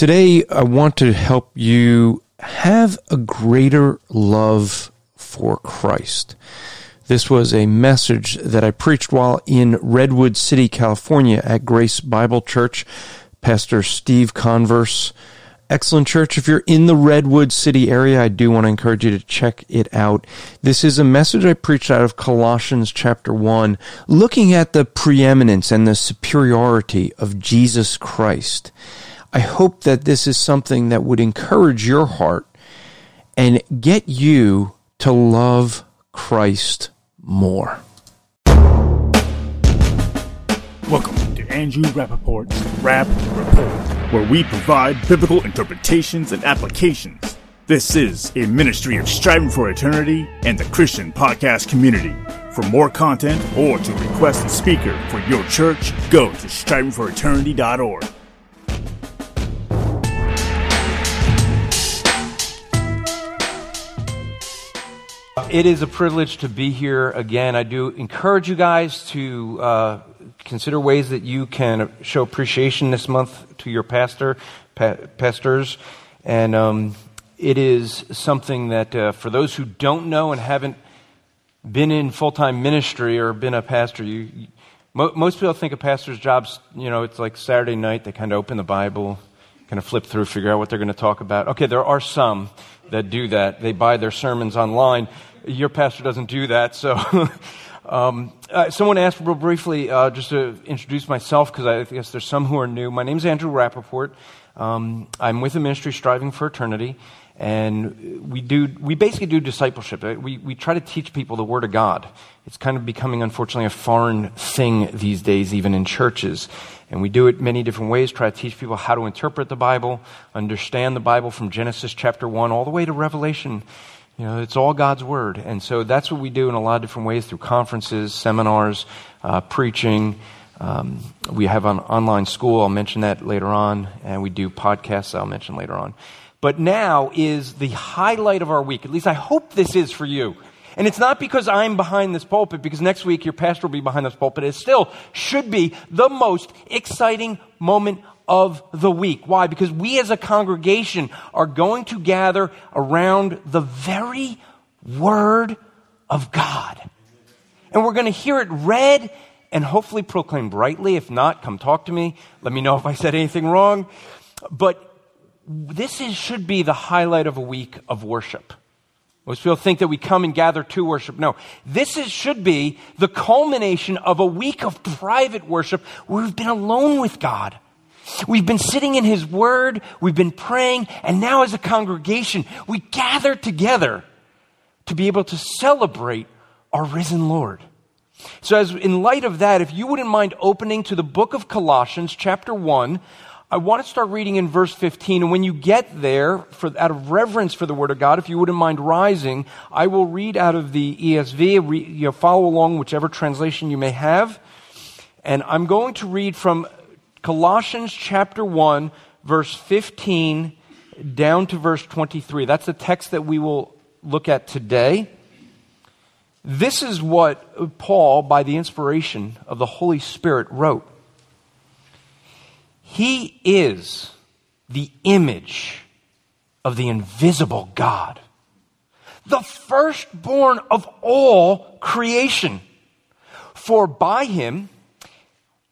Today, I want to help you have a greater love for Christ. This was a message that I preached while in Redwood City, California at Grace Bible Church. Pastor Steve Converse. Excellent church. If you're in the Redwood City area, I do want to encourage you to check it out. This is a message I preached out of Colossians chapter 1, looking at the preeminence and the superiority of Jesus Christ. I hope that this is something that would encourage your heart and get you to love Christ more. Welcome to Andrew Rappaport's Rapp Report, where we provide biblical interpretations and applications. This is a ministry of striving for eternity and the Christian podcast community. For more content or to request a speaker for your church, go to strivingforeternity.org. It is a privilege to be here again. I do encourage you guys to uh, consider ways that you can show appreciation this month to your pastor, pa- pastors, and um, it is something that uh, for those who don't know and haven't been in full-time ministry or been a pastor, you mo- most people think a pastor's job's you know it's like Saturday night. They kind of open the Bible, kind of flip through, figure out what they're going to talk about. Okay, there are some that do that. They buy their sermons online your pastor doesn't do that. So, um, uh, someone asked real briefly, uh, just to introduce myself, because I guess there's some who are new. My name is Andrew Rappaport. Um, I'm with the ministry Striving for Eternity, and we do we basically do discipleship. We we try to teach people the Word of God. It's kind of becoming, unfortunately, a foreign thing these days, even in churches. And we do it many different ways. Try to teach people how to interpret the Bible, understand the Bible from Genesis chapter one all the way to Revelation you know, it's all God's Word. And so that's what we do in a lot of different ways through conferences, seminars, uh, preaching. Um, we have an online school. I'll mention that later on. And we do podcasts. I'll mention later on. But now is the highlight of our week. At least I hope this is for you. And it's not because I'm behind this pulpit, because next week your pastor will be behind this pulpit. It still should be the most exciting moment of the week. Why? Because we as a congregation are going to gather around the very Word of God. And we're going to hear it read and hopefully proclaimed brightly. If not, come talk to me. Let me know if I said anything wrong. But this is, should be the highlight of a week of worship. Most people think that we come and gather to worship. No, this is, should be the culmination of a week of private worship where we've been alone with God. We've been sitting in His Word, we've been praying, and now as a congregation, we gather together to be able to celebrate our risen Lord. So, as in light of that, if you wouldn't mind opening to the book of Colossians, chapter 1, I want to start reading in verse 15. And when you get there, for, out of reverence for the Word of God, if you wouldn't mind rising, I will read out of the ESV. Re, you know, follow along whichever translation you may have. And I'm going to read from Colossians chapter 1, verse 15 down to verse 23. That's the text that we will look at today. This is what Paul, by the inspiration of the Holy Spirit, wrote. He is the image of the invisible God, the firstborn of all creation. For by him,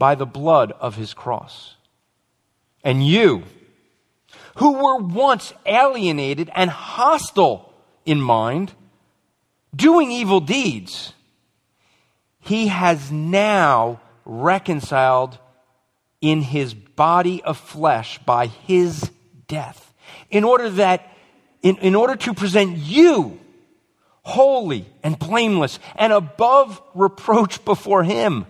by the blood of his cross. And you, who were once alienated and hostile in mind, doing evil deeds, he has now reconciled in his body of flesh by his death, in order that, in, in order to present you holy and blameless and above reproach before him.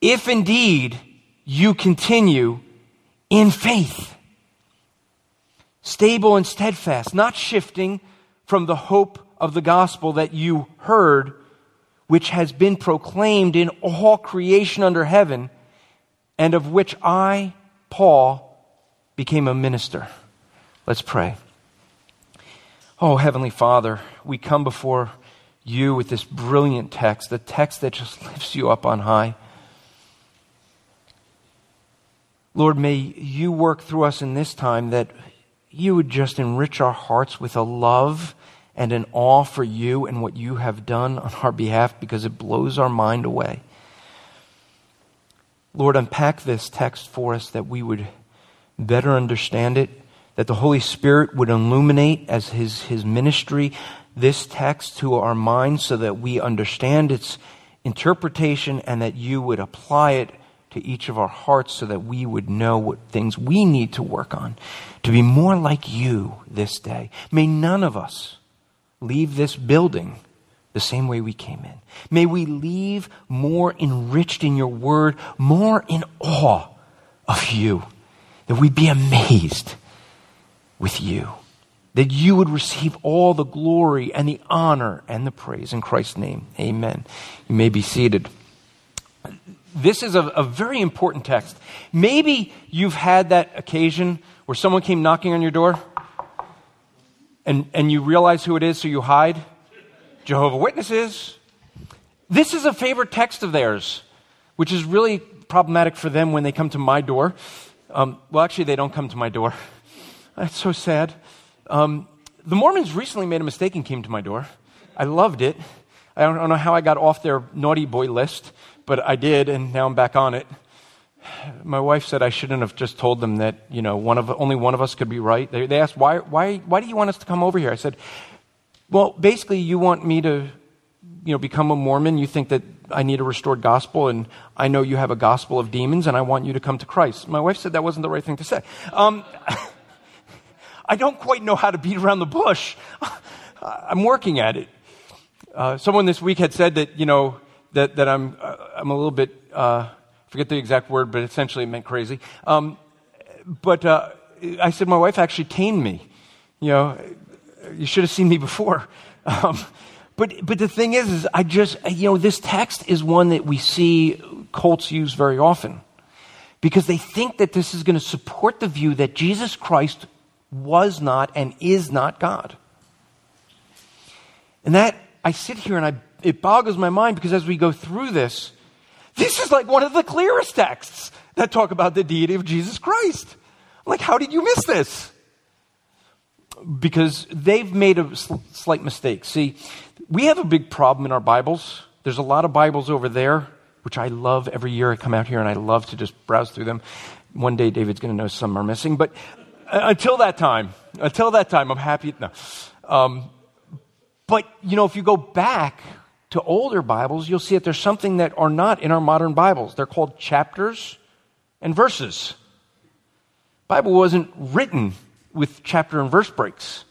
If indeed you continue in faith, stable and steadfast, not shifting from the hope of the gospel that you heard, which has been proclaimed in all creation under heaven, and of which I, Paul, became a minister. Let's pray. Oh, Heavenly Father, we come before you with this brilliant text, the text that just lifts you up on high. Lord, may you work through us in this time that you would just enrich our hearts with a love and an awe for you and what you have done on our behalf because it blows our mind away. Lord, unpack this text for us that we would better understand it, that the Holy Spirit would illuminate as his, his ministry this text to our minds so that we understand its interpretation and that you would apply it to each of our hearts so that we would know what things we need to work on to be more like you this day. May none of us leave this building the same way we came in. May we leave more enriched in your word, more in awe of you, that we'd be amazed with you, that you would receive all the glory and the honor and the praise in Christ's name. Amen. You may be seated this is a, a, very important text. Maybe you've had that occasion where someone came knocking on your door and, and you realize who it is, so you hide. Jehovah Witnesses. This is a favorite text of theirs, which is really problematic for them when they come to my door. Um, well, actually, they don't come to my door. That's so sad. Um, the Mormons recently made a mistake and came to my door. I loved it. I don't, I don't know how I got off their naughty boy list, but I did, and now I'm back on it. My wife said I shouldn't have just told them that, you know, one of, only one of us could be right. They, they asked, why, why, why do you want us to come over here? I said, well, basically, you want me to, you know, become a Mormon. You think that I need a restored gospel, and I know you have a gospel of demons, and I want you to come to Christ. My wife said that wasn't the right thing to say. Um, I don't quite know how to beat around the bush. I'm working at it. Uh, someone this week had said that, you know, that, that I'm, uh, I'm a little bit, uh, forget the exact word, but essentially it meant crazy. Um, but uh, I said, my wife actually caned me. You know, you should have seen me before. Um, but, but the thing is, is I just, you know, this text is one that we see cults use very often because they think that this is going to support the view that Jesus Christ was not and is not God. And that, I sit here and I it boggles my mind because as we go through this, this is like one of the clearest texts that talk about the deity of Jesus Christ. Like, how did you miss this? Because they've made a slight mistake. See, we have a big problem in our Bibles. There's a lot of Bibles over there, which I love every year. I come out here and I love to just browse through them. One day David's going to know some are missing, but uh, until that time, until that time, I'm happy. No. Um, but, you know, if you go back to older Bibles, you'll see that there's something that are not in our modern Bibles. They're called chapters and verses. Bible wasn't written with chapter and verse breaks.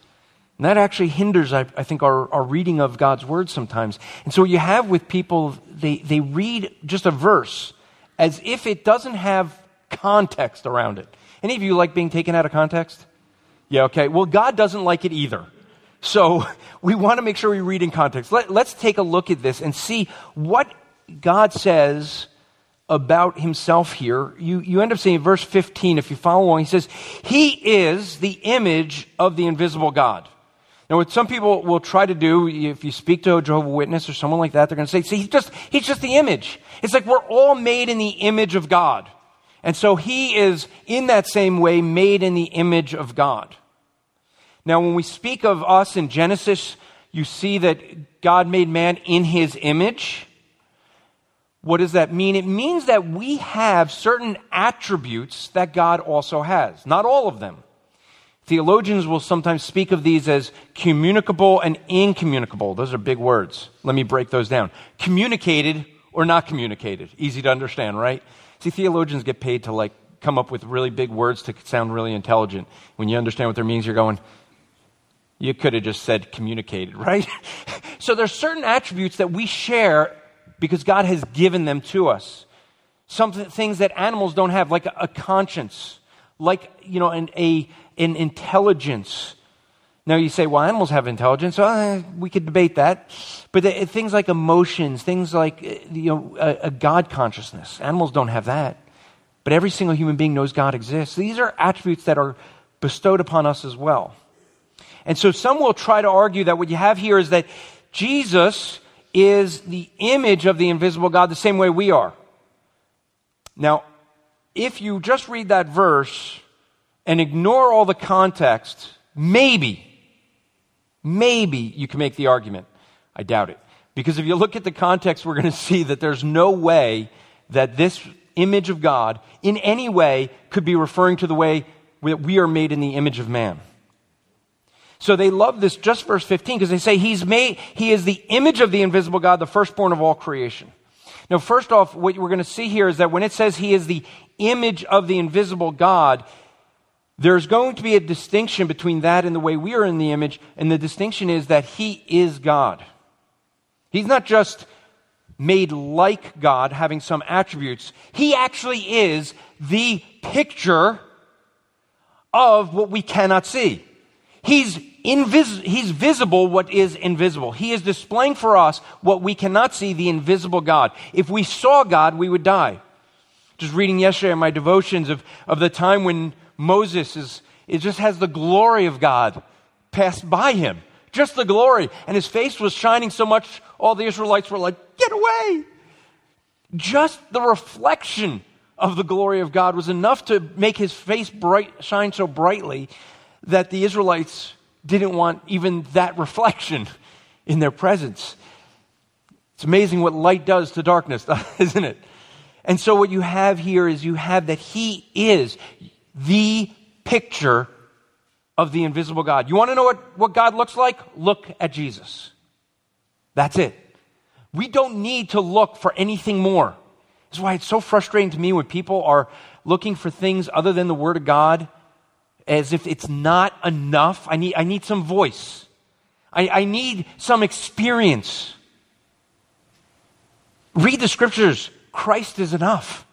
And that actually hinders, I, I think, our, our reading of God's word sometimes. And so you have with people, they, they read just a verse as if it doesn't have context around it. Any of you like being taken out of context? Yeah, okay. Well, God doesn't like it either. So we want to make sure we read in context. Let, us take a look at this and see what God says about himself here. You, you end up seeing verse 15, if you follow along, he says, He is the image of the invisible God. Now, what some people will try to do, if you speak to a Jehovah Witness or someone like that, they're going to say, see, he's just, he's just the image. It's like we're all made in the image of God. And so he is, in that same way, made in the image of God. Now, when we speak of us in Genesis, you see that God made man in his image. What does that mean? It means that we have certain attributes that God also has. Not all of them. Theologians will sometimes speak of these as communicable and incommunicable. Those are big words. Let me break those down. Communicated or not communicated. Easy to understand, right? See, theologians get paid to like come up with really big words to sound really intelligent. When you understand what their meanings, you're going, you could have just said communicated, right? so there's certain attributes that we share because God has given them to us. Some things that animals don't have, like a, a conscience, like, you know, an, a, an intelligence. Now you say, well, animals have intelligence. Well, we could debate that. But the, things like emotions, things like, uh, you know, a, a God consciousness. Animals don't have that. But every single human being knows God exists. These are attributes that are bestowed upon us as well. And so some will try to argue that what you have here is that Jesus is the image of the invisible God the same way we are. Now, if you just read that verse and ignore all the context, maybe, maybe you can make the argument. I doubt it. Because if you look at the context, we're going to see that there's no way that this image of God in any way could be referring to the way that we are made in the image of man. So they love this just verse 15 because they say he's made, he is the image of the invisible God, the firstborn of all creation. Now, first off, what we're going to see here is that when it says he is the image of the invisible God, there's going to be a distinction between that and the way we are in the image, and the distinction is that he is God. He's not just made like God, having some attributes. He actually is the picture of what we cannot see. He's, invis- he's visible what is invisible. He is displaying for us what we cannot see, the invisible God. If we saw God, we would die. Just reading yesterday in my devotions of, of the time when Moses is, it just has the glory of God pass by him. Just the glory. And his face was shining so much, all the Israelites were like, get away. Just the reflection of the glory of God was enough to make his face bright, shine so brightly that the Israelites didn't want even that reflection in their presence. It's amazing what light does to darkness, isn't it? And so, what you have here is you have that He is the picture of the invisible God. You want to know what, what God looks like? Look at Jesus. That's it. We don't need to look for anything more. That's why it's so frustrating to me when people are looking for things other than the Word of God as if it's not enough. I need, I need some voice. I, I need some experience. Read the scriptures. Christ is enough.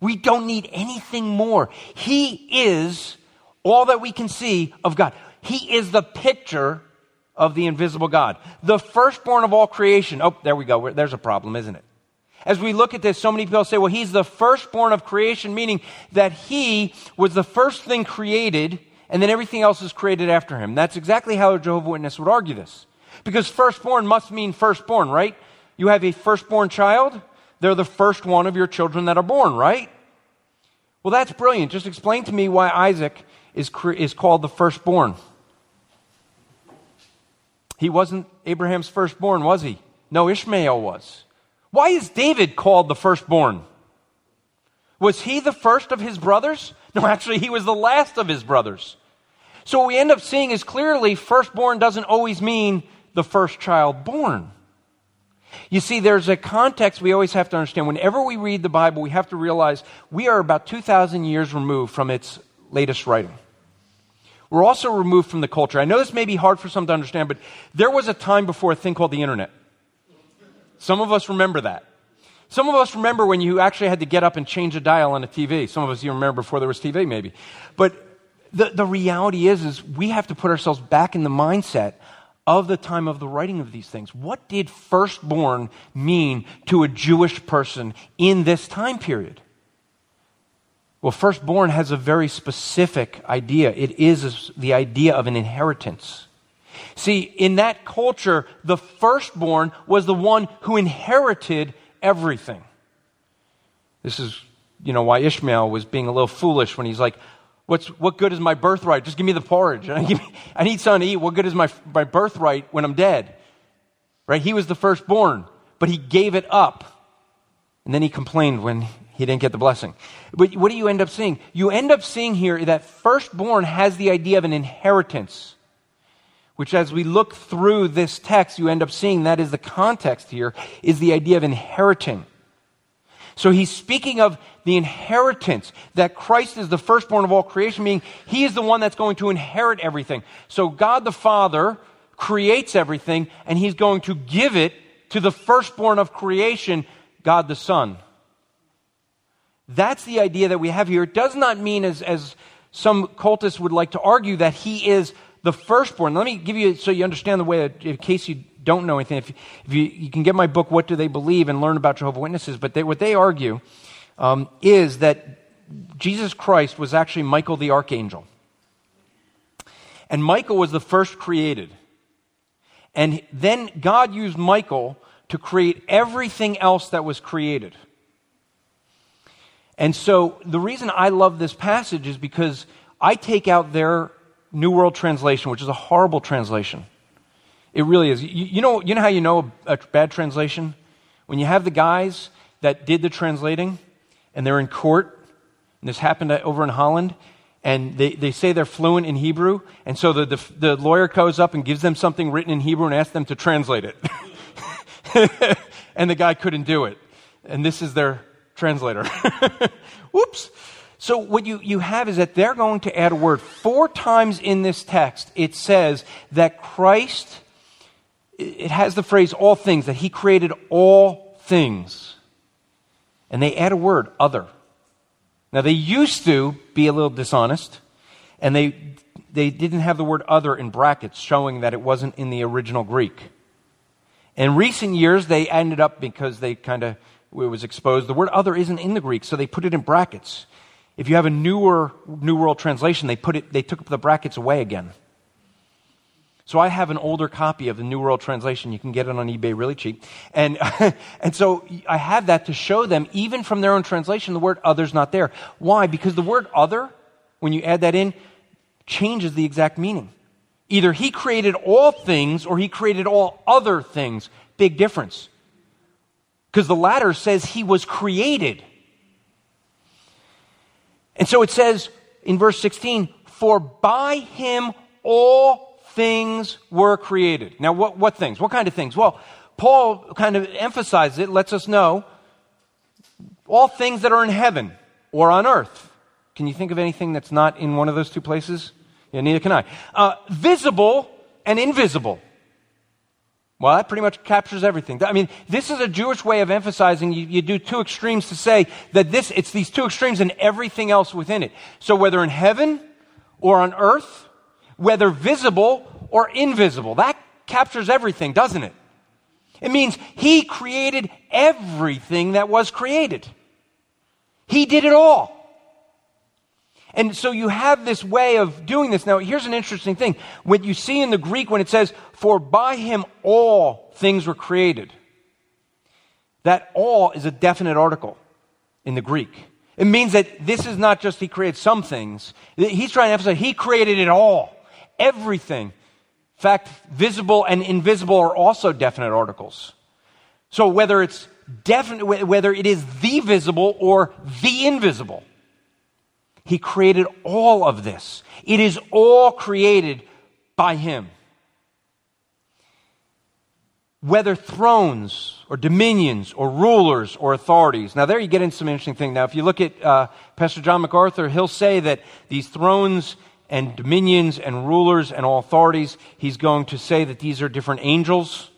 We don't need anything more. He is all that we can see of God. He is the picture of the invisible God, the firstborn of all creation. Oh, there we go. There's a problem, isn't it? As we look at this, so many people say, well, he's the firstborn of creation, meaning that he was the first thing created and then everything else is created after him. That's exactly how a Jehovah Witness would argue this. Because firstborn must mean firstborn, right? You have a firstborn child, they're the first one of your children that are born, right? Well, that's brilliant. Just explain to me why Isaac is, is called the firstborn. He wasn't Abraham's firstborn, was he? No, Ishmael was. Why is David called the firstborn? Was he the first of his brothers? No, actually, he was the last of his brothers. So what we end up seeing is clearly firstborn doesn't always mean the first child born. You see, there's a context we always have to understand. Whenever we read the Bible, we have to realize we are about 2,000 years removed from its latest writing. We're also removed from the culture. I know this may be hard for some to understand, but there was a time before a thing called the internet. Some of us remember that. Some of us remember when you actually had to get up and change a dial on a TV. Some of us even remember before there was TV, maybe. But the, the reality is, is we have to put ourselves back in the mindset of the time of the writing of these things. What did firstborn mean to a Jewish person in this time period? Well, firstborn has a very specific idea. It is the idea of an inheritance. See, in that culture, the firstborn was the one who inherited everything. This is, you know, why Ishmael was being a little foolish when he's like, What's, what good is my birthright? Just give me the porridge. I need, I need something to eat. What good is my, my birthright when I'm dead? Right? He was the firstborn, but he gave it up. And then he complained when he didn't get the blessing. But what do you end up seeing? You end up seeing here that firstborn has the idea of an inheritance, which as we look through this text, you end up seeing that is the context here, is the idea of inheriting. So he's speaking of the inheritance, that Christ is the firstborn of all creation, meaning he is the one that's going to inherit everything. So God the Father creates everything, and he's going to give it to the firstborn of creation, God the Son. That's the idea that we have here. It does not mean, as, as some cultists would like to argue, that he is the firstborn. Let me give you, so you understand the way, in case you don't know anything, if, if you, you can get my book, What Do They Believe, and learn about Jehovah Witnesses. But they, what they argue um, is that Jesus Christ was actually Michael the archangel. And Michael was the first created. And then God used Michael to create everything else that was created. And so the reason I love this passage is because I take out their New World Translation, which is a horrible translation. It really is. You, you, know, you know how you know a, bad translation? When you have the guys that did the translating and they're in court, and this happened over in Holland, and they, they say they're fluent in Hebrew, and so the, the, the lawyer goes up and gives them something written in Hebrew and asks them to translate it. and the guy couldn't do it. And this is their translator. Whoops. So what you, you have is that they're going to add a word. Four times in this text, it says that Christ, it has the phrase all things, that he created all things. And they add a word, other. Now they used to be a little dishonest, and they, they didn't have the word other in brackets, showing that it wasn't in the original Greek. In recent years, they ended up because they kind of it was exposed. The word other isn't in the Greek, so they put it in brackets. If you have a newer New World Translation, they put it, they took the brackets away again. So I have an older copy of the New World Translation. You can get it on eBay really cheap. And, and so I have that to show them, even from their own translation, the word other's not there. Why? Because the word other, when you add that in, changes the exact meaning. Either he created all things or he created all other things. Big difference. Because the latter says he was created. And so it says in verse 16, for by him all things were created. Now, what, what things? What kind of things? Well, Paul kind of emphasizes it, lets us know all things that are in heaven or on earth. Can you think of anything that's not in one of those two places? Yeah, neither can I. Uh, visible and invisible. Well, that pretty much captures everything. I mean, this is a Jewish way of emphasizing you, you, do two extremes to say that this, it's these two extremes and everything else within it. So whether in heaven or on earth, whether visible or invisible, that captures everything, doesn't it? It means he created everything that was created. He did it all. And so you have this way of doing this. Now, here's an interesting thing. What you see in the Greek when it says, for by him all things were created, that all is a definite article in the Greek. It means that this is not just he created some things. He's trying to emphasize he created it all. Everything. In fact, visible and invisible are also definite articles. So whether it's definite, whether it is the visible or the invisible, he created all of this. It is all created by Him. Whether thrones or dominions or rulers or authorities. Now, there you get into some interesting thing. Now, if you look at uh, Pastor John MacArthur, he'll say that these thrones and dominions and rulers and all authorities, he's going to say that these are different angels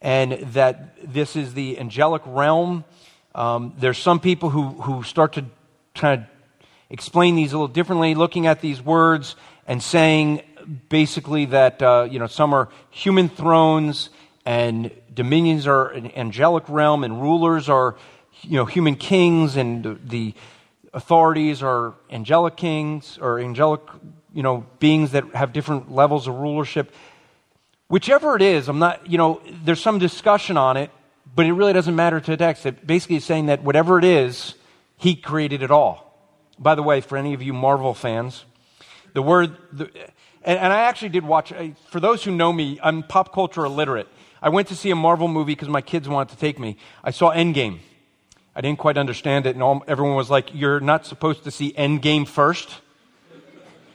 and that this is the angelic realm. Um, there's some people who, who start to kind of explain these a little differently, looking at these words and saying basically that uh, you know some are human thrones and dominions are an angelic realm and rulers are you know human kings and the authorities are angelic kings or angelic you know beings that have different levels of rulership. Whichever it is i'm not you know there's some discussion on it but it really doesn't matter to the text. It basically is saying that whatever it is he created it all by the way, for any of you Marvel fans, the word, the, and, and, I actually did watch, for those who know me, I'm pop culture illiterate. I went to see a Marvel movie because my kids wanted to take me. I saw Endgame. I didn't quite understand it, and all, everyone was like, You're not supposed to see Endgame first.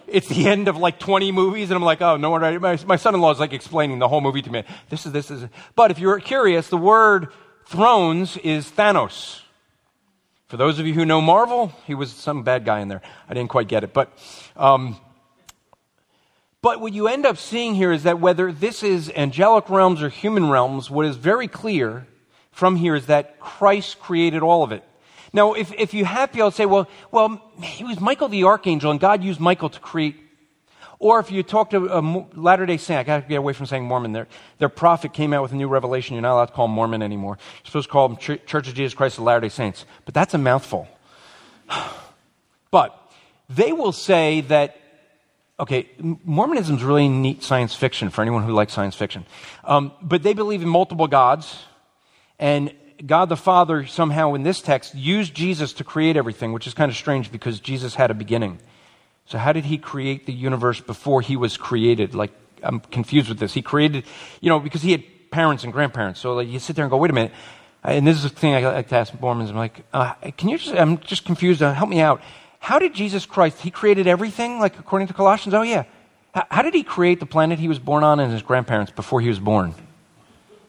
It's the end of like 20 movies, and I'm like, Oh, no wonder. My, my son in law is like explaining the whole movie to me. This is, this is. But if you're curious, the word thrones is Thanos. For those of you who know Marvel, he was some bad guy in there. I didn't quite get it. But, um, but what you end up seeing here is that whether this is angelic realms or human realms, what is very clear from here is that Christ created all of it. Now, if, if you have people say, well, well, he was Michael the archangel and God used Michael to create or if you talk to a Latter day Saint, I got to get away from saying Mormon. Their, their prophet came out with a new revelation. You're not allowed to call them Mormon anymore. You're supposed to call them Ch- Church of Jesus Christ of Latter day Saints. But that's a mouthful. but they will say that, okay, Mormonism is really neat science fiction for anyone who likes science fiction. Um, but they believe in multiple gods. And God the Father somehow in this text used Jesus to create everything, which is kind of strange because Jesus had a beginning. So, how did he create the universe before he was created? Like, I'm confused with this. He created, you know, because he had parents and grandparents. So, like, you sit there and go, wait a minute. And this is the thing I like to ask Mormons. I'm like, uh, can you just, I'm just confused. Uh, help me out. How did Jesus Christ, he created everything, like according to Colossians? Oh, yeah. How, how did he create the planet he was born on and his grandparents before he was born?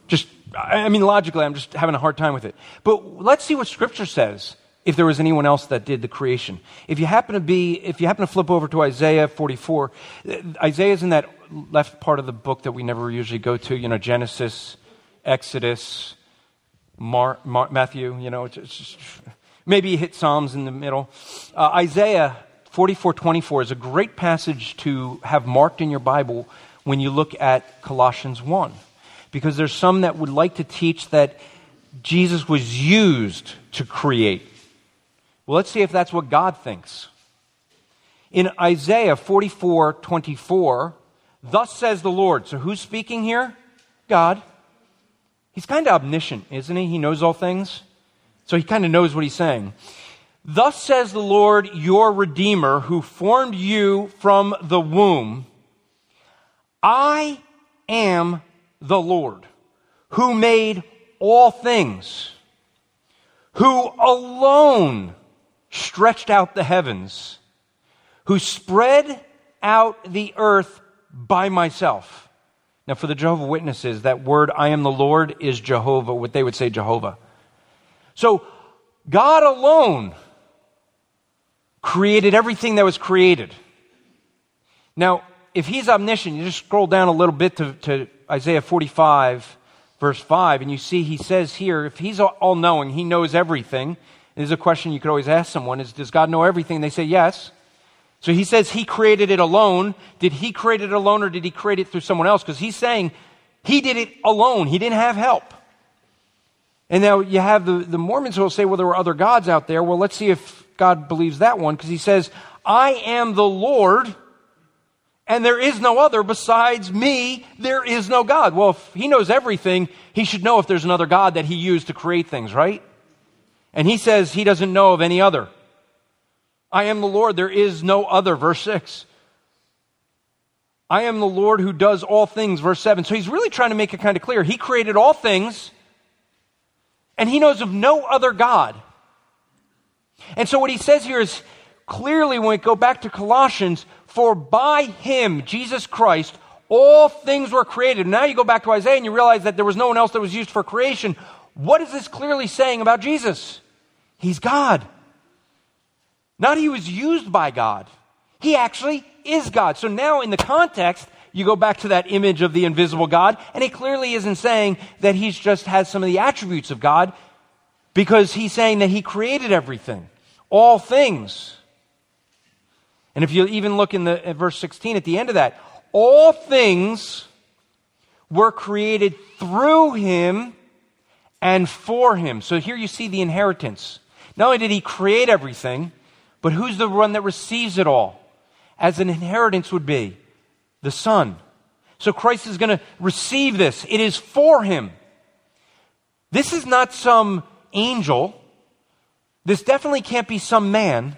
Just, I mean, logically, I'm just having a hard time with it. But let's see what Scripture says if there was anyone else that did the creation. If you happen to be, if you happen to flip over to Isaiah 44, uh, Isaiah is in that left part of the book that we never usually go to, you know, Genesis, Exodus, Mar, Mar, Matthew, you know, just, maybe you hit Psalms in the middle. Uh, Isaiah 44 24 is a great passage to have marked in your Bible when you look at Colossians 1. Because there's some that would like to teach that Jesus was used to create well, let's see if that's what God thinks. In Isaiah 44 24, thus says the Lord. So who's speaking here? God. He's kind of omniscient, isn't he? He knows all things. So he kind of knows what he's saying. Thus says the Lord, your Redeemer, who formed you from the womb. I am the Lord, who made all things, who alone stretched out the heavens, who spread out the earth by myself. Now, for the Jehovah Witnesses, that word, I am the Lord, is Jehovah, what they would say Jehovah. So, God alone created everything that was created. Now, if he's omniscient, you just scroll down a little bit to, to Isaiah 45, verse 5, and you see he says here, if he's all knowing, he knows everything, this is a question you could always ask someone is, does God know everything? They say yes. So he says he created it alone. Did he create it alone or did he create it through someone else? Because he's saying he did it alone. He didn't have help. And now you have the, the Mormons who will say, well, there were other gods out there. Well, let's see if God believes that one because he says, I am the Lord and there is no other besides me. There is no God. Well, if he knows everything, he should know if there's another God that he used to create things, right? And he says he doesn't know of any other. I am the Lord, there is no other. Verse 6. I am the Lord who does all things. Verse 7. So he's really trying to make it kind of clear. He created all things, and he knows of no other God. And so what he says here is clearly when we go back to Colossians, for by him, Jesus Christ, all things were created. Now you go back to Isaiah and you realize that there was no one else that was used for creation. What is this clearly saying about Jesus? He's God. Not he was used by God. He actually is God. So now in the context, you go back to that image of the invisible God, and he clearly isn't saying that he just has some of the attributes of God, because he's saying that he created everything, all things. And if you even look in the verse 16 at the end of that, all things were created through him and for him. So here you see the inheritance. Not only did he create everything, but who's the one that receives it all? As an inheritance would be the Son. So Christ is going to receive this. It is for him. This is not some angel. This definitely can't be some man.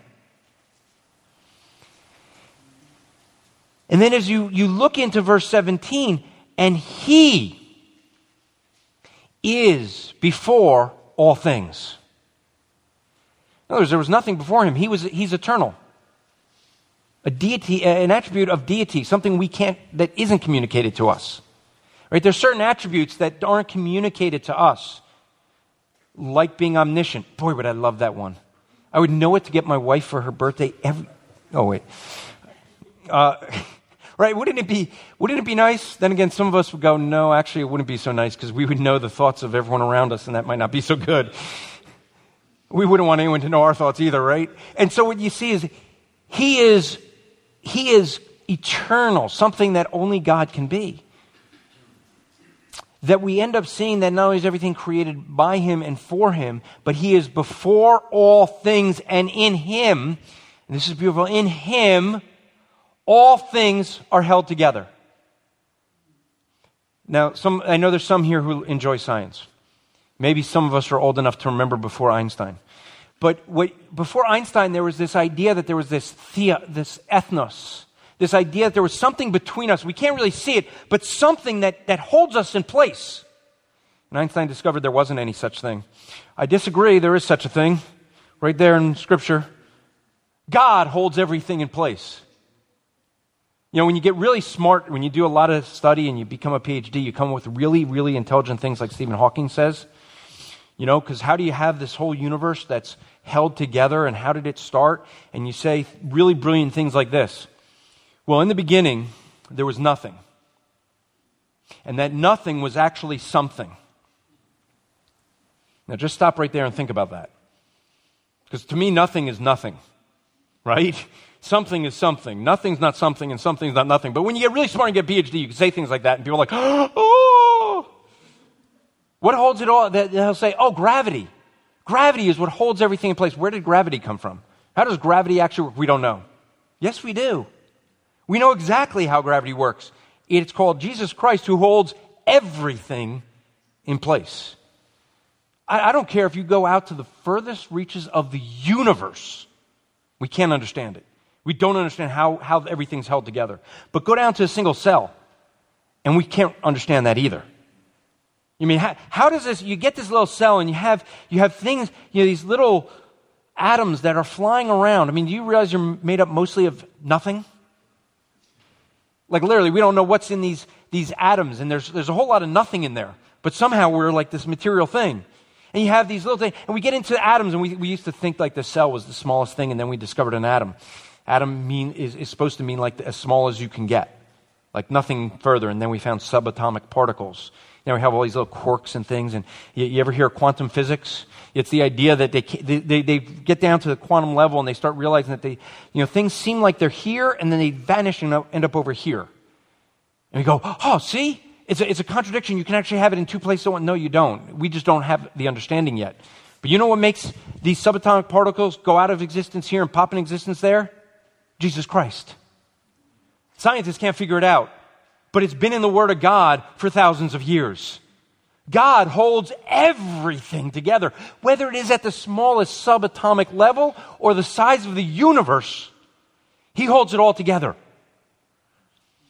And then as you, you look into verse 17, and he is before all things. In other words, there was nothing before him. He was, he's eternal. A deity, an attribute of deity, something we can't, that isn't communicated to us. Right? There's certain attributes that aren't communicated to us, like being omniscient. Boy, would I love that one. I would know what to get my wife for her birthday every. Oh wait. Uh, right? Wouldn't it be? Wouldn't it be nice? Then again, some of us would go, no, actually, it wouldn't be so nice because we would know the thoughts of everyone around us, and that might not be so good. We wouldn't want anyone to know our thoughts either, right? And so what you see is, he is, he is eternal, something that only God can be that we end up seeing that not only is everything created by him and for him, but he is before all things and in him, and this is beautiful, in him, all things are held together. Now, some, I know there's some here who enjoy science. Maybe some of us are old enough to remember before Einstein. But what, before Einstein, there was this idea that there was this, thea, this ethnos, this idea that there was something between us. We can't really see it, but something that, that holds us in place. And Einstein discovered there wasn't any such thing. I disagree, there is such a thing. Right there in Scripture. God holds everything in place. You know, when you get really smart, when you do a lot of study and you become a PhD, you come up with really, really intelligent things like Stephen Hawking says. You know, because how do you have this whole universe that's held together and how did it start? And you say really brilliant things like this well, in the beginning, there was nothing. And that nothing was actually something. Now, just stop right there and think about that. Because to me, nothing is nothing, right? Something is something. Nothing's not something, and something's not nothing. But when you get really smart and get PhD, you can say things like that, and people are like, oh! What holds it all? They'll say, oh, gravity. Gravity is what holds everything in place. Where did gravity come from? How does gravity actually work? We don't know. Yes, we do. We know exactly how gravity works. It's called Jesus Christ who holds everything in place. I, I, don't care if you go out to the furthest reaches of the universe, we can't understand it. We don't understand how, how everything's held together. But go down to a single cell, and we can't understand that either. You mean, how, how does this, you get this little cell and you have, you have things, you know, these little atoms that are flying around. I mean, do you realize you're made up mostly of nothing? Like literally, we don't know what's in these, these atoms, and there's, there's a whole lot of nothing in there. But somehow we're like this material thing. And you have these little things, and we get into atoms, and we, we used to think like the cell was the smallest thing, and then we discovered an atom. Atom mean, is, is supposed to mean like as small as you can get, like nothing further. And then we found subatomic particles. Now we have all these little quirks and things. And you, you ever hear quantum physics? It's the idea that they, they, they get down to the quantum level and they start realizing that they, you know, things seem like they're here and then they vanish and end up over here. And we go, oh, see? It's a, it's a contradiction. You can actually have it in two places. No, you don't. We just don't have the understanding yet. But you know what makes these subatomic particles go out of existence here and pop in existence there? Jesus Christ. Scientists can't figure it out, but it's been in the Word of God for thousands of years. God holds everything together, whether it is at the smallest subatomic level or the size of the universe. He holds it all together.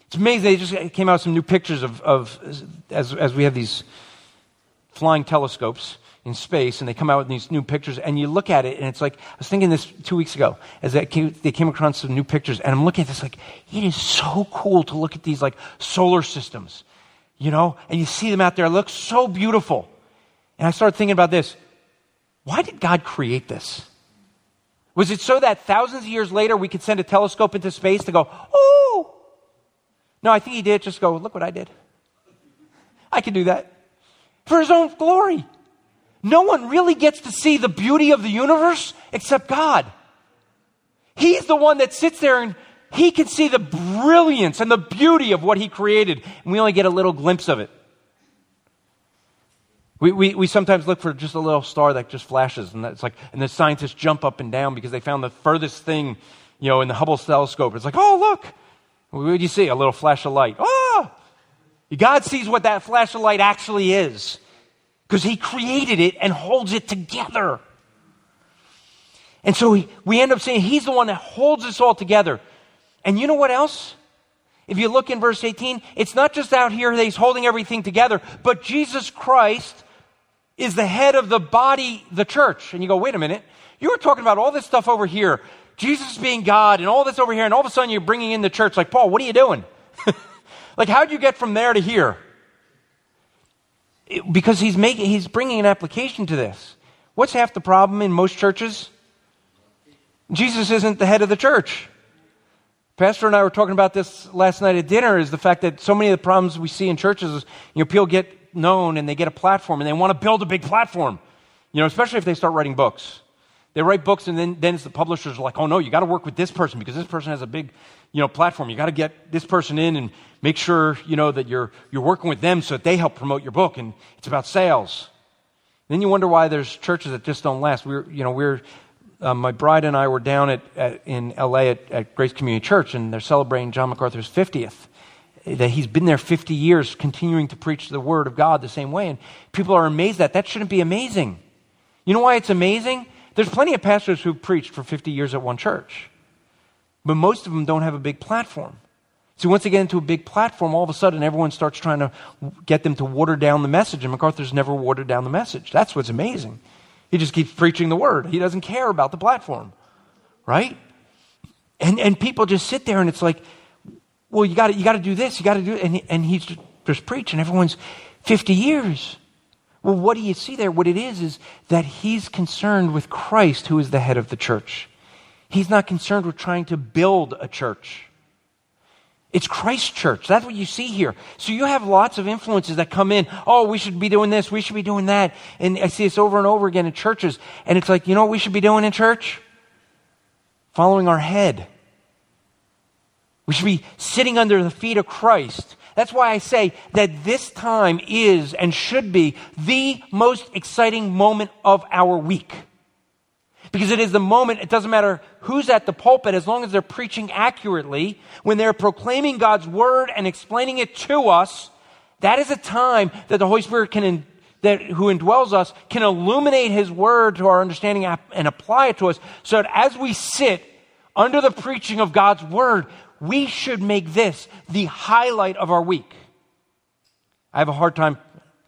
It's amazing. They just came out with some new pictures of, of as, as we have these flying telescopes in space, and they come out with these new pictures, and you look at it, and it's like, I was thinking this two weeks ago, as they came, they came across some new pictures, and I'm looking at this like, it is so cool to look at these like solar systems you know, and you see them out there. It looks so beautiful. And I started thinking about this. Why did God create this? Was it so that thousands of years later we could send a telescope into space to go, oh? No, I think he did just go, look what I did. I can do that. For his own glory. No one really gets to see the beauty of the universe except God. He's the one that sits there and he can see the brilliance and the beauty of what he created, and we only get a little glimpse of it. We, we, we sometimes look for just a little star that just flashes, and it's like, and the scientists jump up and down because they found the furthest thing, you know, in the Hubble telescope. It's like, oh, look. What do you see? A little flash of light. Oh! God sees what that flash of light actually is because he created it and holds it together. And so we, end up saying he's the one that holds us all together. And you know what else? If you look in verse 18, it's not just out here that he's holding everything together, but Jesus Christ is the head of the body, the church. And you go, wait a minute. You were talking about all this stuff over here, Jesus being God, and all this over here, and all of a sudden you're bringing in the church. Like, Paul, what are you doing? like, how'd you get from there to here? Because he's making, he's bringing an application to this. What's half the problem in most churches? Jesus isn't the head of the church. Pastor and I were talking about this last night at dinner is the fact that so many of the problems we see in churches is, you know, people get known and they get a platform and they want to build a big platform. You know, especially if they start writing books. They write books and then, then it's the publishers are like, oh no, you got to work with this person because this person has a big, you know, platform. You got to get this person in and make sure, you know, that you're, you're working with them so that they help promote your book and it's about sales. Then you wonder why there's churches that just don't last. We're, you know, we're, uh, my bride and I were down at, at in LA at, at, Grace Community Church, and they're celebrating John MacArthur's 50th. That he's been there 50 years, continuing to preach the Word of God the same way. And people are amazed that. That shouldn't be amazing. You know why it's amazing? There's plenty of pastors who've preached for 50 years at one church, but most of them don't have a big platform. So once they get into a big platform, all of a sudden everyone starts trying to get them to water down the message, and MacArthur's never watered down the message. That's what's amazing. He just keeps preaching the word. He doesn't care about the platform, right? And and people just sit there, and it's like, well, you got you got to do this, you got to do, it. and and he's just, just preaching. Everyone's fifty years. Well, what do you see there? What it is is that he's concerned with Christ, who is the head of the church. He's not concerned with trying to build a church. It's Christ church. That's what you see here. So you have lots of influences that come in. Oh, we should be doing this. We should be doing that. And I see this over and over again in churches. And it's like, you know what we should be doing in church? Following our head. We should be sitting under the feet of Christ. That's why I say that this time is and should be the most exciting moment of our week. Because it is the moment, it doesn't matter who's at the pulpit, as long as they're preaching accurately, when they're proclaiming God's word and explaining it to us, that is a time that the Holy Spirit can, that, who indwells us, can illuminate His word to our understanding and apply it to us, so that as we sit under the preaching of God's word, we should make this the highlight of our week. I have a hard time,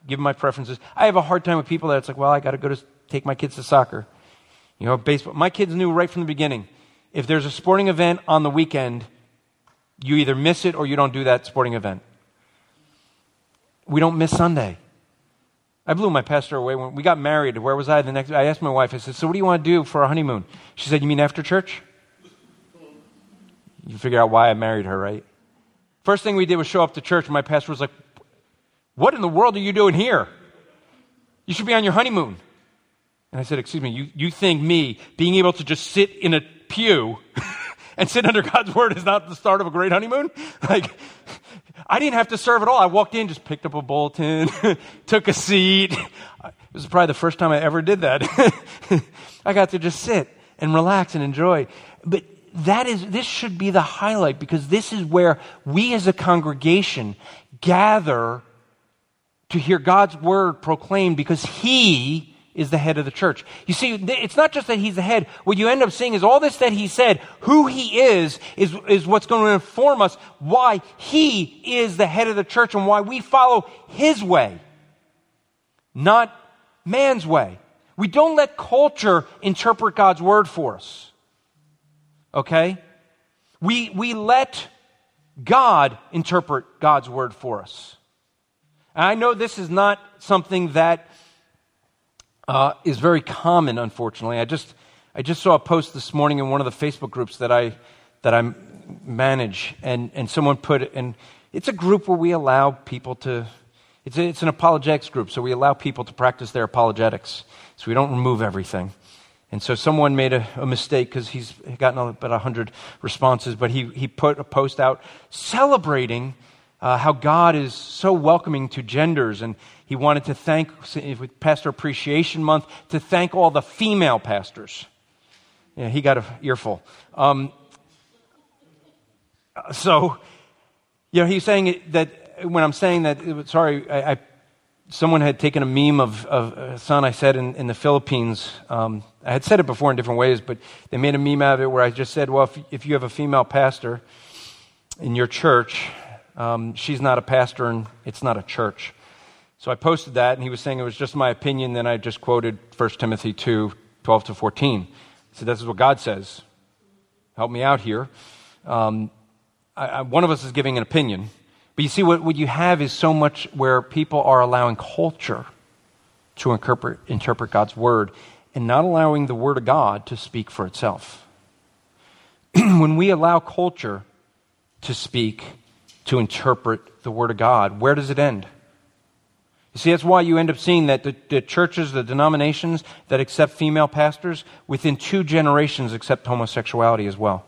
given my preferences, I have a hard time with people that it's like, well, I got to go to take my kids to soccer. You know, baseball. My kids knew right from the beginning if there's a sporting event on the weekend, you either miss it or you don't do that sporting event. We don't miss Sunday. I blew my pastor away when we got married. Where was I the next? I asked my wife. I said, "So what do you want to do for our honeymoon?" She said, "You mean after church?" You figure out why I married her, right? First thing we did was show up to church, and my pastor was like, "What in the world are you doing here? You should be on your honeymoon." And I said, Excuse me, you, you think me being able to just sit in a pew and sit under God's word is not the start of a great honeymoon? Like, I didn't have to serve at all. I walked in, just picked up a bulletin, took a seat. It was probably the first time I ever did that. I got to just sit and relax and enjoy. But that is, this should be the highlight because this is where we as a congregation gather to hear God's word proclaimed because He is the head of the church. You see, it's not just that he's the head. What you end up seeing is all this that he said, who he is, is, is what's going to inform us why he is the head of the church and why we follow his way, not man's way. We don't let culture interpret God's word for us. Okay? We, we let God interpret God's word for us. And I know this is not something that uh, is very common, unfortunately. I just, I just saw a post this morning in one of the Facebook groups that I, that I manage, and, and someone put, it. and it's a group where we allow people to, it's, a, it's an apologetics group, so we allow people to practice their apologetics. So we don't remove everything. And so someone made a, a mistake because he's gotten about 100 responses, but he, he put a post out celebrating uh, how God is so welcoming to genders. And he wanted to thank, with Pastor Appreciation Month, to thank all the female pastors. Yeah, he got an earful. Um, so, you know, he's saying that when I'm saying that, sorry, I, I someone had taken a meme of, of a son I said in, in the Philippines. Um, I had said it before in different ways, but they made a meme out of it where I just said, well, if, if you have a female pastor in your church, um, she's not a pastor and it's not a church. So I posted that, and he was saying it was just my opinion. Then I just quoted 1 Timothy 2 12 to 14. So this is what God says. Help me out here. Um, I, I, one of us is giving an opinion. But you see, what, what you have is so much where people are allowing culture to interpret, interpret God's word and not allowing the word of God to speak for itself. when we allow culture to speak, to interpret the word of God, where does it end? You see, that's why you end up seeing that the, the, churches, the denominations that accept female pastors, within two generations accept homosexuality as well.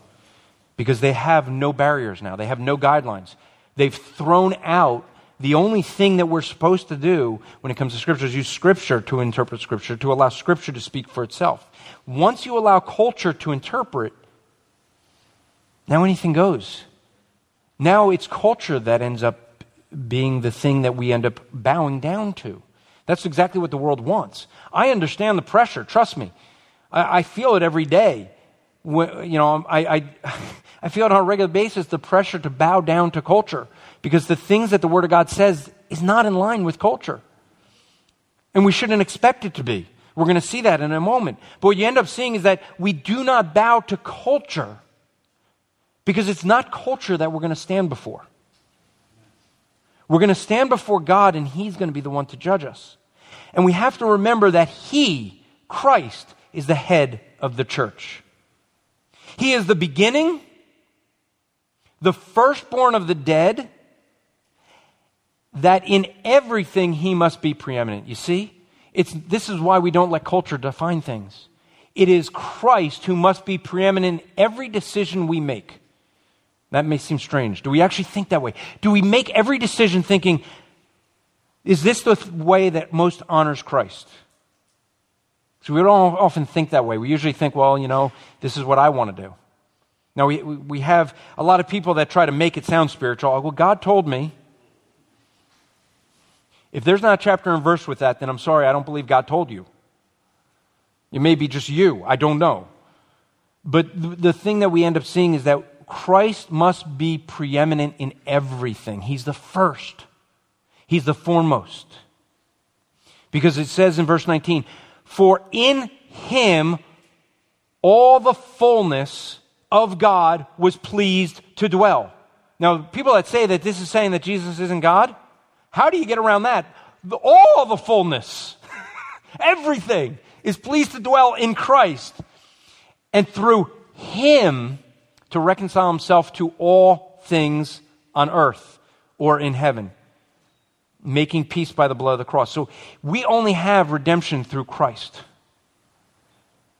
Because they have no barriers now, they have no guidelines. They've thrown out the only thing that we're supposed to do when it comes to Scripture is use Scripture to interpret Scripture, to allow Scripture to speak for itself. Once you allow culture to interpret, now anything goes. Now it's culture that ends up being the thing that we end up bowing down to. That's exactly what the world wants. I understand the pressure, trust me. I, I feel it every day. When, you know, I, I, I feel it on a regular basis the pressure to bow down to culture because the things that the Word of God says is not in line with culture. And we shouldn't expect it to be. We're going to see that in a moment. But what you end up seeing is that we do not bow to culture because it's not culture that we're going to stand before. We're going to stand before God and He's going to be the one to judge us. And we have to remember that He, Christ, is the head of the church. He is the beginning, the firstborn of the dead, that in everything He must be preeminent. You see? It's, this is why we don't let culture define things. It is Christ who must be preeminent in every decision we make. That may seem strange. Do we actually think that way? Do we make every decision thinking, is this the way that most honors Christ? So we don't often think that way. We usually think, well, you know, this is what I want to do. Now, we, we have a lot of people that try to make it sound spiritual. Well, God told me. If there's not a chapter and verse with that, then I'm sorry, I don't believe God told you. It may be just you. I don't know. But the thing that we end up seeing is that Christ must be preeminent in everything. He's the first, He's the foremost. Because it says in verse 19, For in Him all the fullness of God was pleased to dwell. Now, people that say that this is saying that Jesus isn't God, how do you get around that? All the fullness, everything is pleased to dwell in Christ. And through Him, to reconcile himself to all things on earth or in heaven, making peace by the blood of the cross. So we only have redemption through Christ.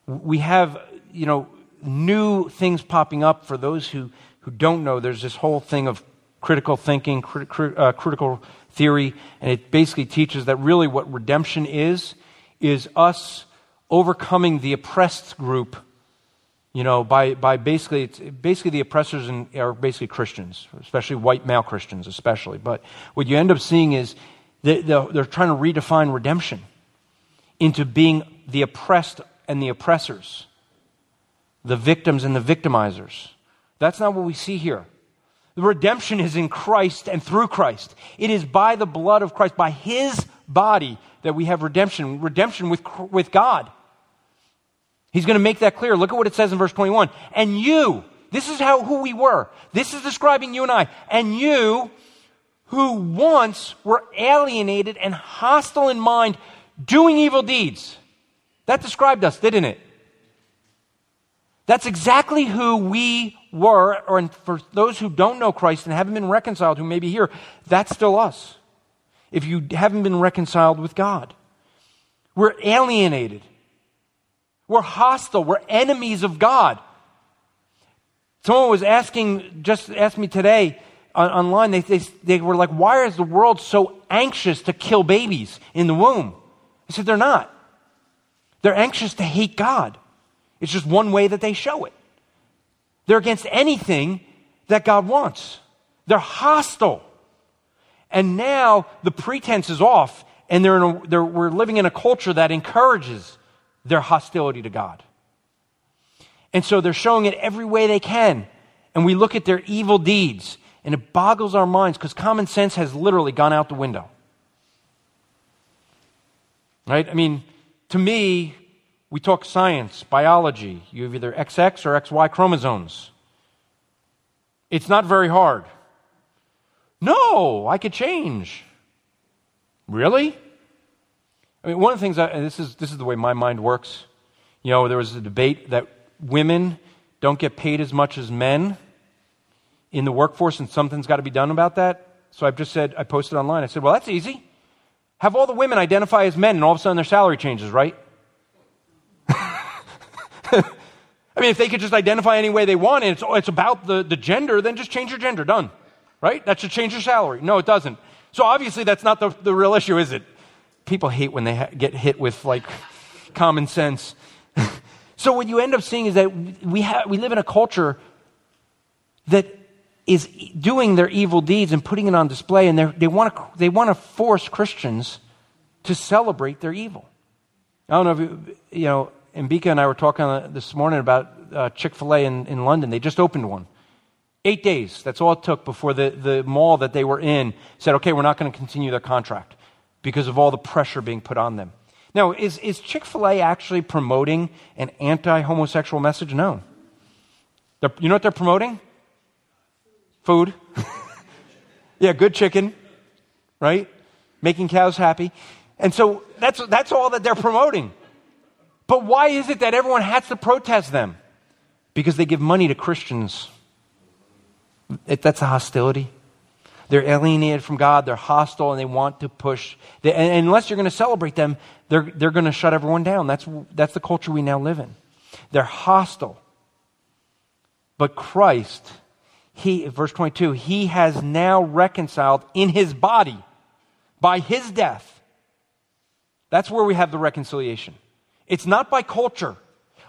We have, you know, new things popping up for those who, who don't know. There's this whole thing of critical thinking, crit, crit, uh, critical theory, and it basically teaches that really what redemption is, is us overcoming the oppressed group you know, by, by basically, basically the oppressors in, are basically Christians, especially white male Christians, especially. But what you end up seeing is they, they're trying to redefine redemption into being the oppressed and the oppressors, the victims and the victimizers. That's not what we see here. The redemption is in Christ and through Christ. It is by the blood of Christ, by his body, that we have redemption, redemption with, with God. He's going to make that clear. Look at what it says in verse 21. And you, this is how who we were. This is describing you and I. And you who once were alienated and hostile in mind, doing evil deeds. That described us, didn't it? That's exactly who we were, or for those who don't know Christ and haven't been reconciled, who may be here, that's still us. If you haven't been reconciled with God, we're alienated. We're hostile. We're enemies of God. Someone was asking, just asked me today on, online, they, they, they were like, why is the world so anxious to kill babies in the womb? I said, they're not. They're anxious to hate God. It's just one way that they show it. They're against anything that God wants. They're hostile. And now the pretense is off, and they're, a, they're we're living in a culture that encourages their hostility to God. And so they're showing it every way they can. And we look at their evil deeds, and it boggles our minds because common sense has literally gone out the window. Right? I mean, to me, We talk science, biology. You have either XX or XY chromosomes. It's not very hard. No, I could change. Really? I mean, one of the things, I, this, is, this is the way my mind works. You know, there was a debate that women don't get paid as much as men in the workforce, and something's got to be done about that. So I've just said, I posted online. I said, well, that's easy. Have all the women identify as men, and all of a sudden their salary changes, right? I mean, if they could just identify any way they want and it's, it's about the, the gender, then just change your gender. Done. Right? That should change your salary. No, it doesn't. So obviously, that's not the, the real issue, is it? People hate when they ha- get hit with like common sense. so what you end up seeing is that we, ha- we live in a culture that is doing their evil deeds and putting it on display, and they want to they want to force Christians to celebrate their evil. I don't know if you, you know and Bika and I were talking this morning about uh, Chick fil A in, in London. They just opened one. Eight days, that's all it took before the, the mall that they were in said, okay, we're not going to continue their contract because of all the pressure being put on them. Now, is, is Chick fil A actually promoting an anti homosexual message? No. They're, you know what they're promoting? Food. yeah, good chicken, right? Making cows happy. And so that's, that's all that they're promoting. But why is it that everyone has to protest them? Because they give money to Christians. It, that's a hostility. They're alienated from God, they're hostile, and they want to push. And unless you're going to celebrate them, they're, they're going to shut everyone down. That's, that's the culture we now live in. They're hostile. But Christ, he, verse 22, he has now reconciled in his body by his death. That's where we have the reconciliation. It's not by culture.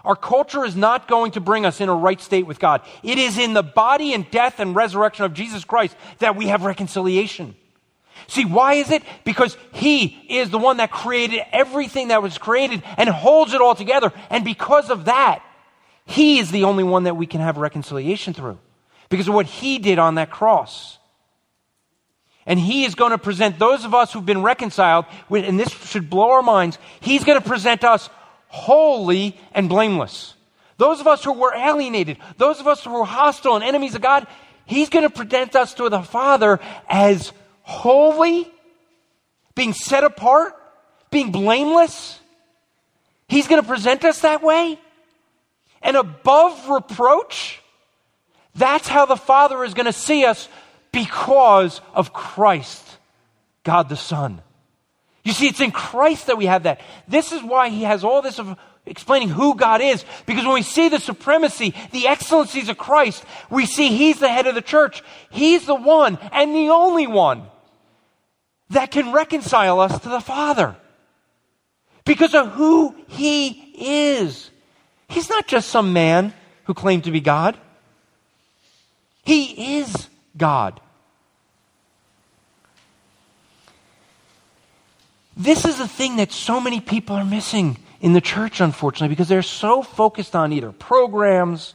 Our culture is not going to bring us in a right state with God. It is in the body and death and resurrection of Jesus Christ that we have reconciliation. See, why is it? Because He is the one that created everything that was created and holds it all together. And because of that, He is the only one that we can have reconciliation through. Because of what He did on that cross. And He is going to present those of us who've been reconciled, and this should blow our minds, He's going to present us holy and blameless. Those of us who were alienated, those of us who were hostile and enemies of God, He's going to present us to the Father as holy, being set apart, being blameless. He's going to present us that way. And above reproach, that's how the Father is going to see us because of Christ, God the Son. You see, it's in Christ that we have that. This is why he has all this of explaining who God is. Because when we see the supremacy, the excellencies of Christ, we see he's the head of the church. He's the one and the only one that can reconcile us to the Father. Because of who he is. He's not just some man who claimed to be God. He is God. This is the thing that so many people are missing in the church, unfortunately, because they're so focused on either programs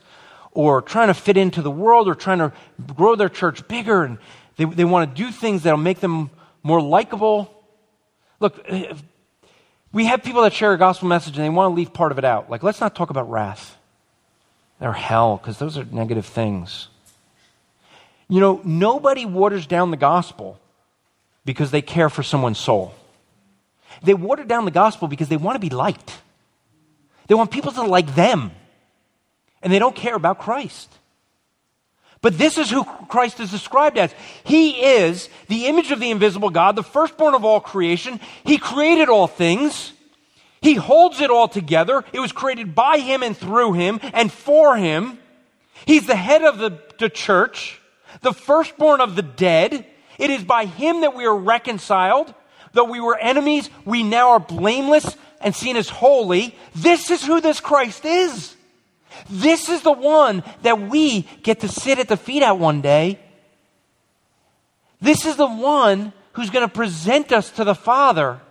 or trying to fit into the world or trying to grow their church bigger and they, they want to do things that'll make them more likable. Look, we have people that share a gospel message and they want to leave part of it out. Like, let's not talk about wrath or hell, because those are negative things. You know, nobody waters down the gospel because they care for someone's soul. They water down the gospel because they want to be liked. They want people to like them. And they don't care about Christ. But this is who Christ is described as. He is the image of the invisible God, the firstborn of all creation. He created all things. He holds it all together. It was created by Him and through Him and for Him. He's the head of the, the church, the firstborn of the dead. It is by Him that we are reconciled. Though we were enemies, we now are blameless and seen as holy. This is who this Christ is. This is the one that we get to sit at the feet at one day. This is the one who's going to present us to the Father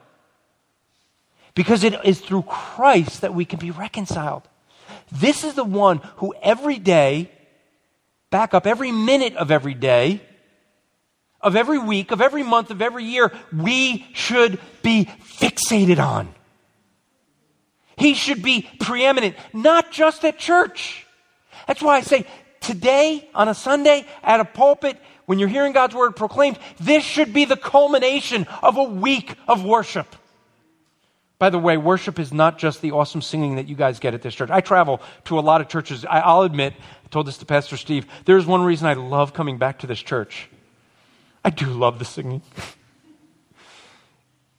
because it is through Christ that we can be reconciled. This is the one who every day, back up every minute of every day, of every week, of every month, of every year, we should be fixated on. He should be preeminent, not just at church. That's why I say today on a Sunday at a pulpit, when you're hearing God's word proclaimed, this should be the culmination of a week of worship. By the way, worship is not just the awesome singing that you guys get at this church. I travel to a lot of churches. I, will admit, I told this to Pastor Steve, there's one reason I love coming back to this church. I do love the singing.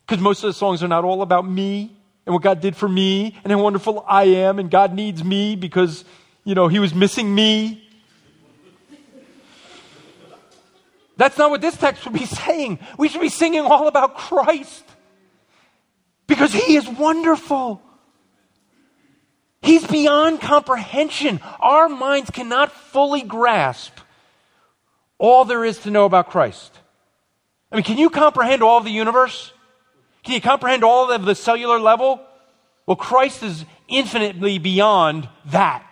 Because most of the songs are not all about me and what God did for me and how wonderful I am and God needs me because, you know, He was missing me. That's not what this text would be saying. We should be singing all about Christ because He is wonderful. He's beyond comprehension. Our minds cannot fully grasp all there is to know about Christ. I mean, can you comprehend all the universe? Can you comprehend all of the cellular level? Well, Christ is infinitely beyond that.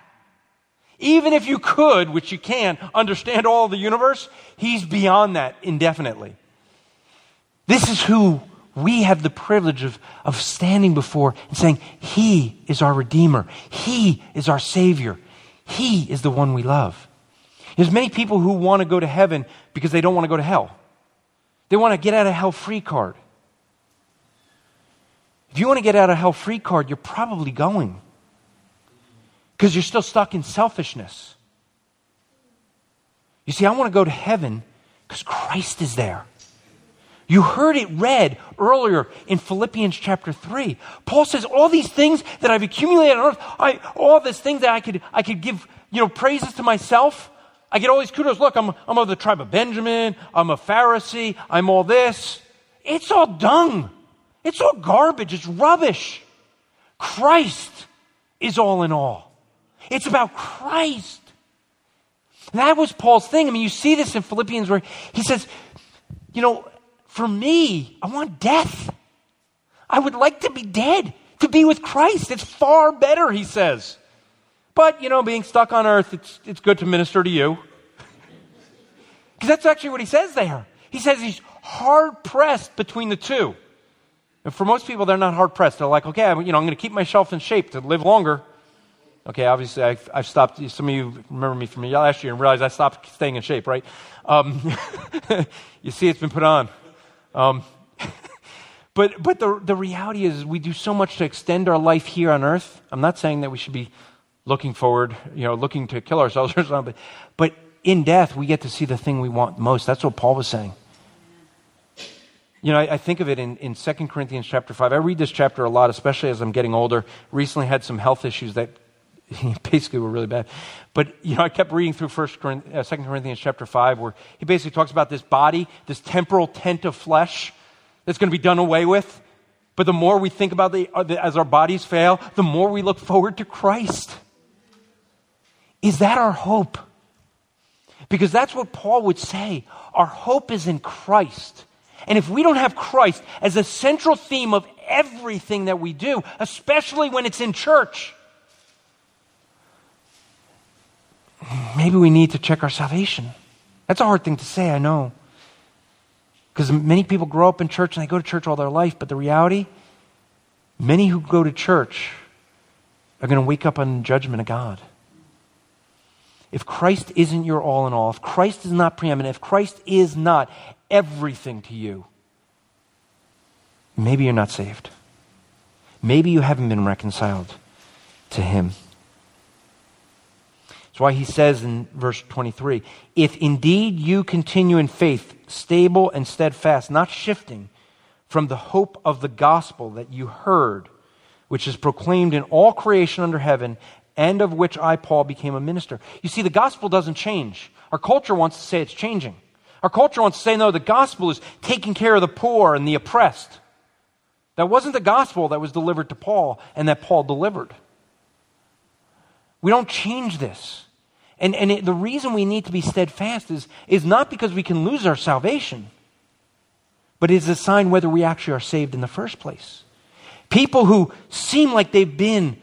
Even if you could, which you can, understand all of the universe, he's beyond that indefinitely. This is who we have the privilege of, of standing before and saying, He is our Redeemer. He is our Savior. He is the one we love. There's many people who want to go to heaven because they don't want to go to hell. They want to get out of hell free card. If you want to get out of hell free card, you're probably going because you're still stuck in selfishness. You see, I want to go to heaven because Christ is there. You heard it read earlier in Philippians chapter 3. Paul says, All these things that I've accumulated on earth, I, all these things that I could, I could give you know, praises to myself. I get all these kudos. Look, I'm, I'm of the tribe of Benjamin. I'm a Pharisee. I'm all this. It's all dung. It's all garbage. It's rubbish. Christ is all in all. It's about Christ. that was Paul's thing. I mean, you see this in Philippians where he says, you know, for me, I want death. I would like to be dead, to be with Christ. It's far better, he says. But, you know, being stuck on earth, it's, it's good to minister to you. Because that's actually what he says there. He says he's hard pressed between the two. And for most people, they're not hard pressed. They're like, okay, you know, I'm going to keep myself in shape to live longer. Okay, obviously, I've, I've, stopped. Some of you remember me from last year and realize I stopped staying in shape, right? Um, you see, it's been put on. Um, but but the, the reality is, we do so much to extend our life here on earth. I'm not saying that we should be looking forward, you know, looking to kill ourselves or something, but in death, we get to see the thing we want most. That's what Paul was saying. You know, I, I, think of it in, in 2 Corinthians chapter 5. I read this chapter a lot, especially as I'm getting older. Recently had some health issues that basically were really bad. But, you know, I kept reading through First Corinthians, uh, 2 Corinthians chapter 5, where he basically talks about this body, this temporal tent of flesh that's going to be done away with. But the more we think about the, uh, the, as our bodies fail, the more we look forward to Christ. Is that our hope? Because that's what Paul would say. Our hope is in Christ. And if we don't have Christ as a central theme of everything that we do, especially when it's in church, maybe we need to check our salvation. That's a hard thing to say, I know. Because many people grow up in church and they go to church all their life, but the reality, many who go to church are going to wake up on judgment of God. If Christ isn't your all in all, if Christ is not preeminent, if Christ is not everything to you, maybe you're not saved. Maybe you haven't been reconciled to Him. That's why he says in verse 23 If indeed you continue in faith, stable and steadfast, not shifting from the hope of the gospel that you heard, which is proclaimed in all creation under heaven, and of which I, Paul, became a minister. You see, the gospel doesn't change. Our culture wants to say it's changing. Our culture wants to say, no, the gospel is taking care of the poor and the oppressed. That wasn't the gospel that was delivered to Paul and that Paul delivered. We don't change this. And, and it, the reason we need to be steadfast is, is not because we can lose our salvation, but it's a sign whether we actually are saved in the first place. People who seem like they've been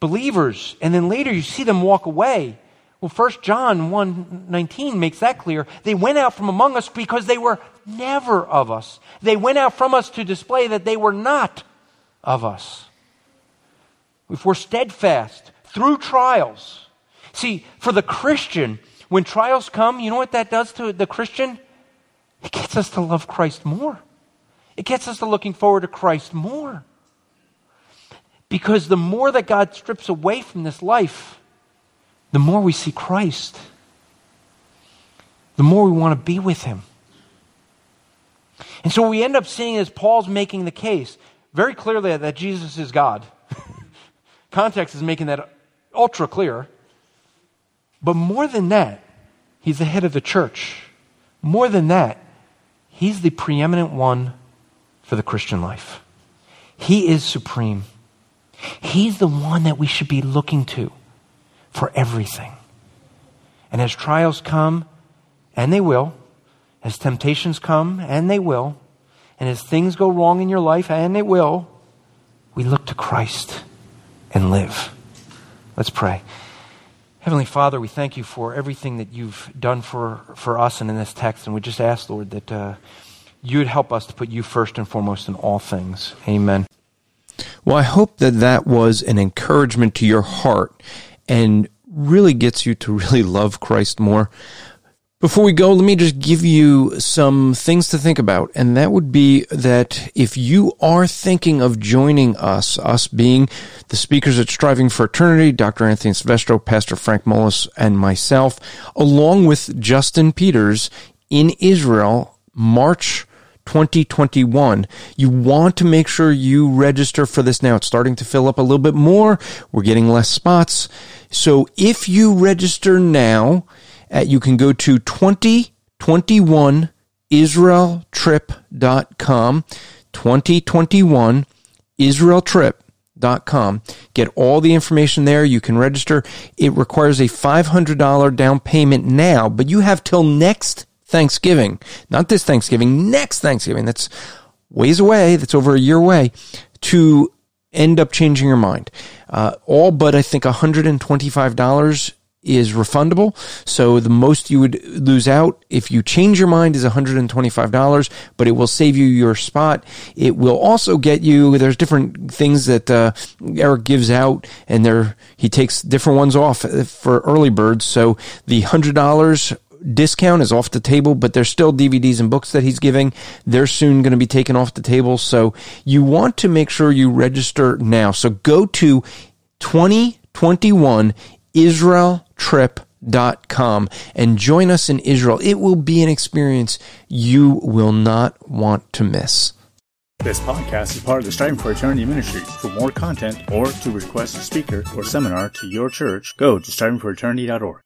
believers, and then later you see them walk away. Well, 1 John 1 19 makes that clear. They went out from among us because they were never of us. They went out from us to display that they were not of us. if we're steadfast through trials. See, for the Christian, when trials come, you know what that does to the Christian? It gets us to love Christ more. It gets us to looking forward to Christ more. Because the more that God strips away from this life, the more we see Christ, the more we want to be with Him. And so what we end up seeing as Paul's making the case very clearly that Jesus is God. Context is making that ultra clear. But more than that, he's the head of the church. More than that, he's the preeminent one for the Christian life. He is supreme. He's the one that we should be looking to for everything. And as trials come, and they will, as temptations come, and they will, and as things go wrong in your life, and they will, we look to Christ and live. Let's pray. Heavenly Father, we thank you for everything that you've done for, for us and in this text. And we just ask, Lord, that uh, you would help us to put you first and foremost in all things. Amen. Well, I hope that that was an encouragement to your heart and really gets you to really love Christ more. Before we go, let me just give you some things to think about. And that would be that if you are thinking of joining us, us being the speakers at Striving for Eternity, Dr. Anthony Silvestro, Pastor Frank Mullis, and myself, along with Justin Peters in Israel, March 2021. You want to make sure you register for this now. It's starting to fill up a little bit more. We're getting less spots. So if you register now, at, you can go to 2021israeltrip.com. 2021 israeltrip.com. Get all the information there. You can register. It requires a $500 down payment now, but you have till next Thanksgiving, not this Thanksgiving, next Thanksgiving. That's ways away. That's over a year away to end up changing your mind. Uh, all but I think $125 is refundable. So the most you would lose out if you change your mind is $125, but it will save you your spot. It will also get you, there's different things that uh, Eric gives out and there he takes different ones off for early birds. So the $100 discount is off the table, but there's still DVDs and books that he's giving. They're soon going to be taken off the table. So you want to make sure you register now. So go to 2021 israeltrip.com and join us in Israel. It will be an experience you will not want to miss. This podcast is part of the Striving for Eternity ministry. For more content or to request a speaker or seminar to your church, go to strivingforeternity.org.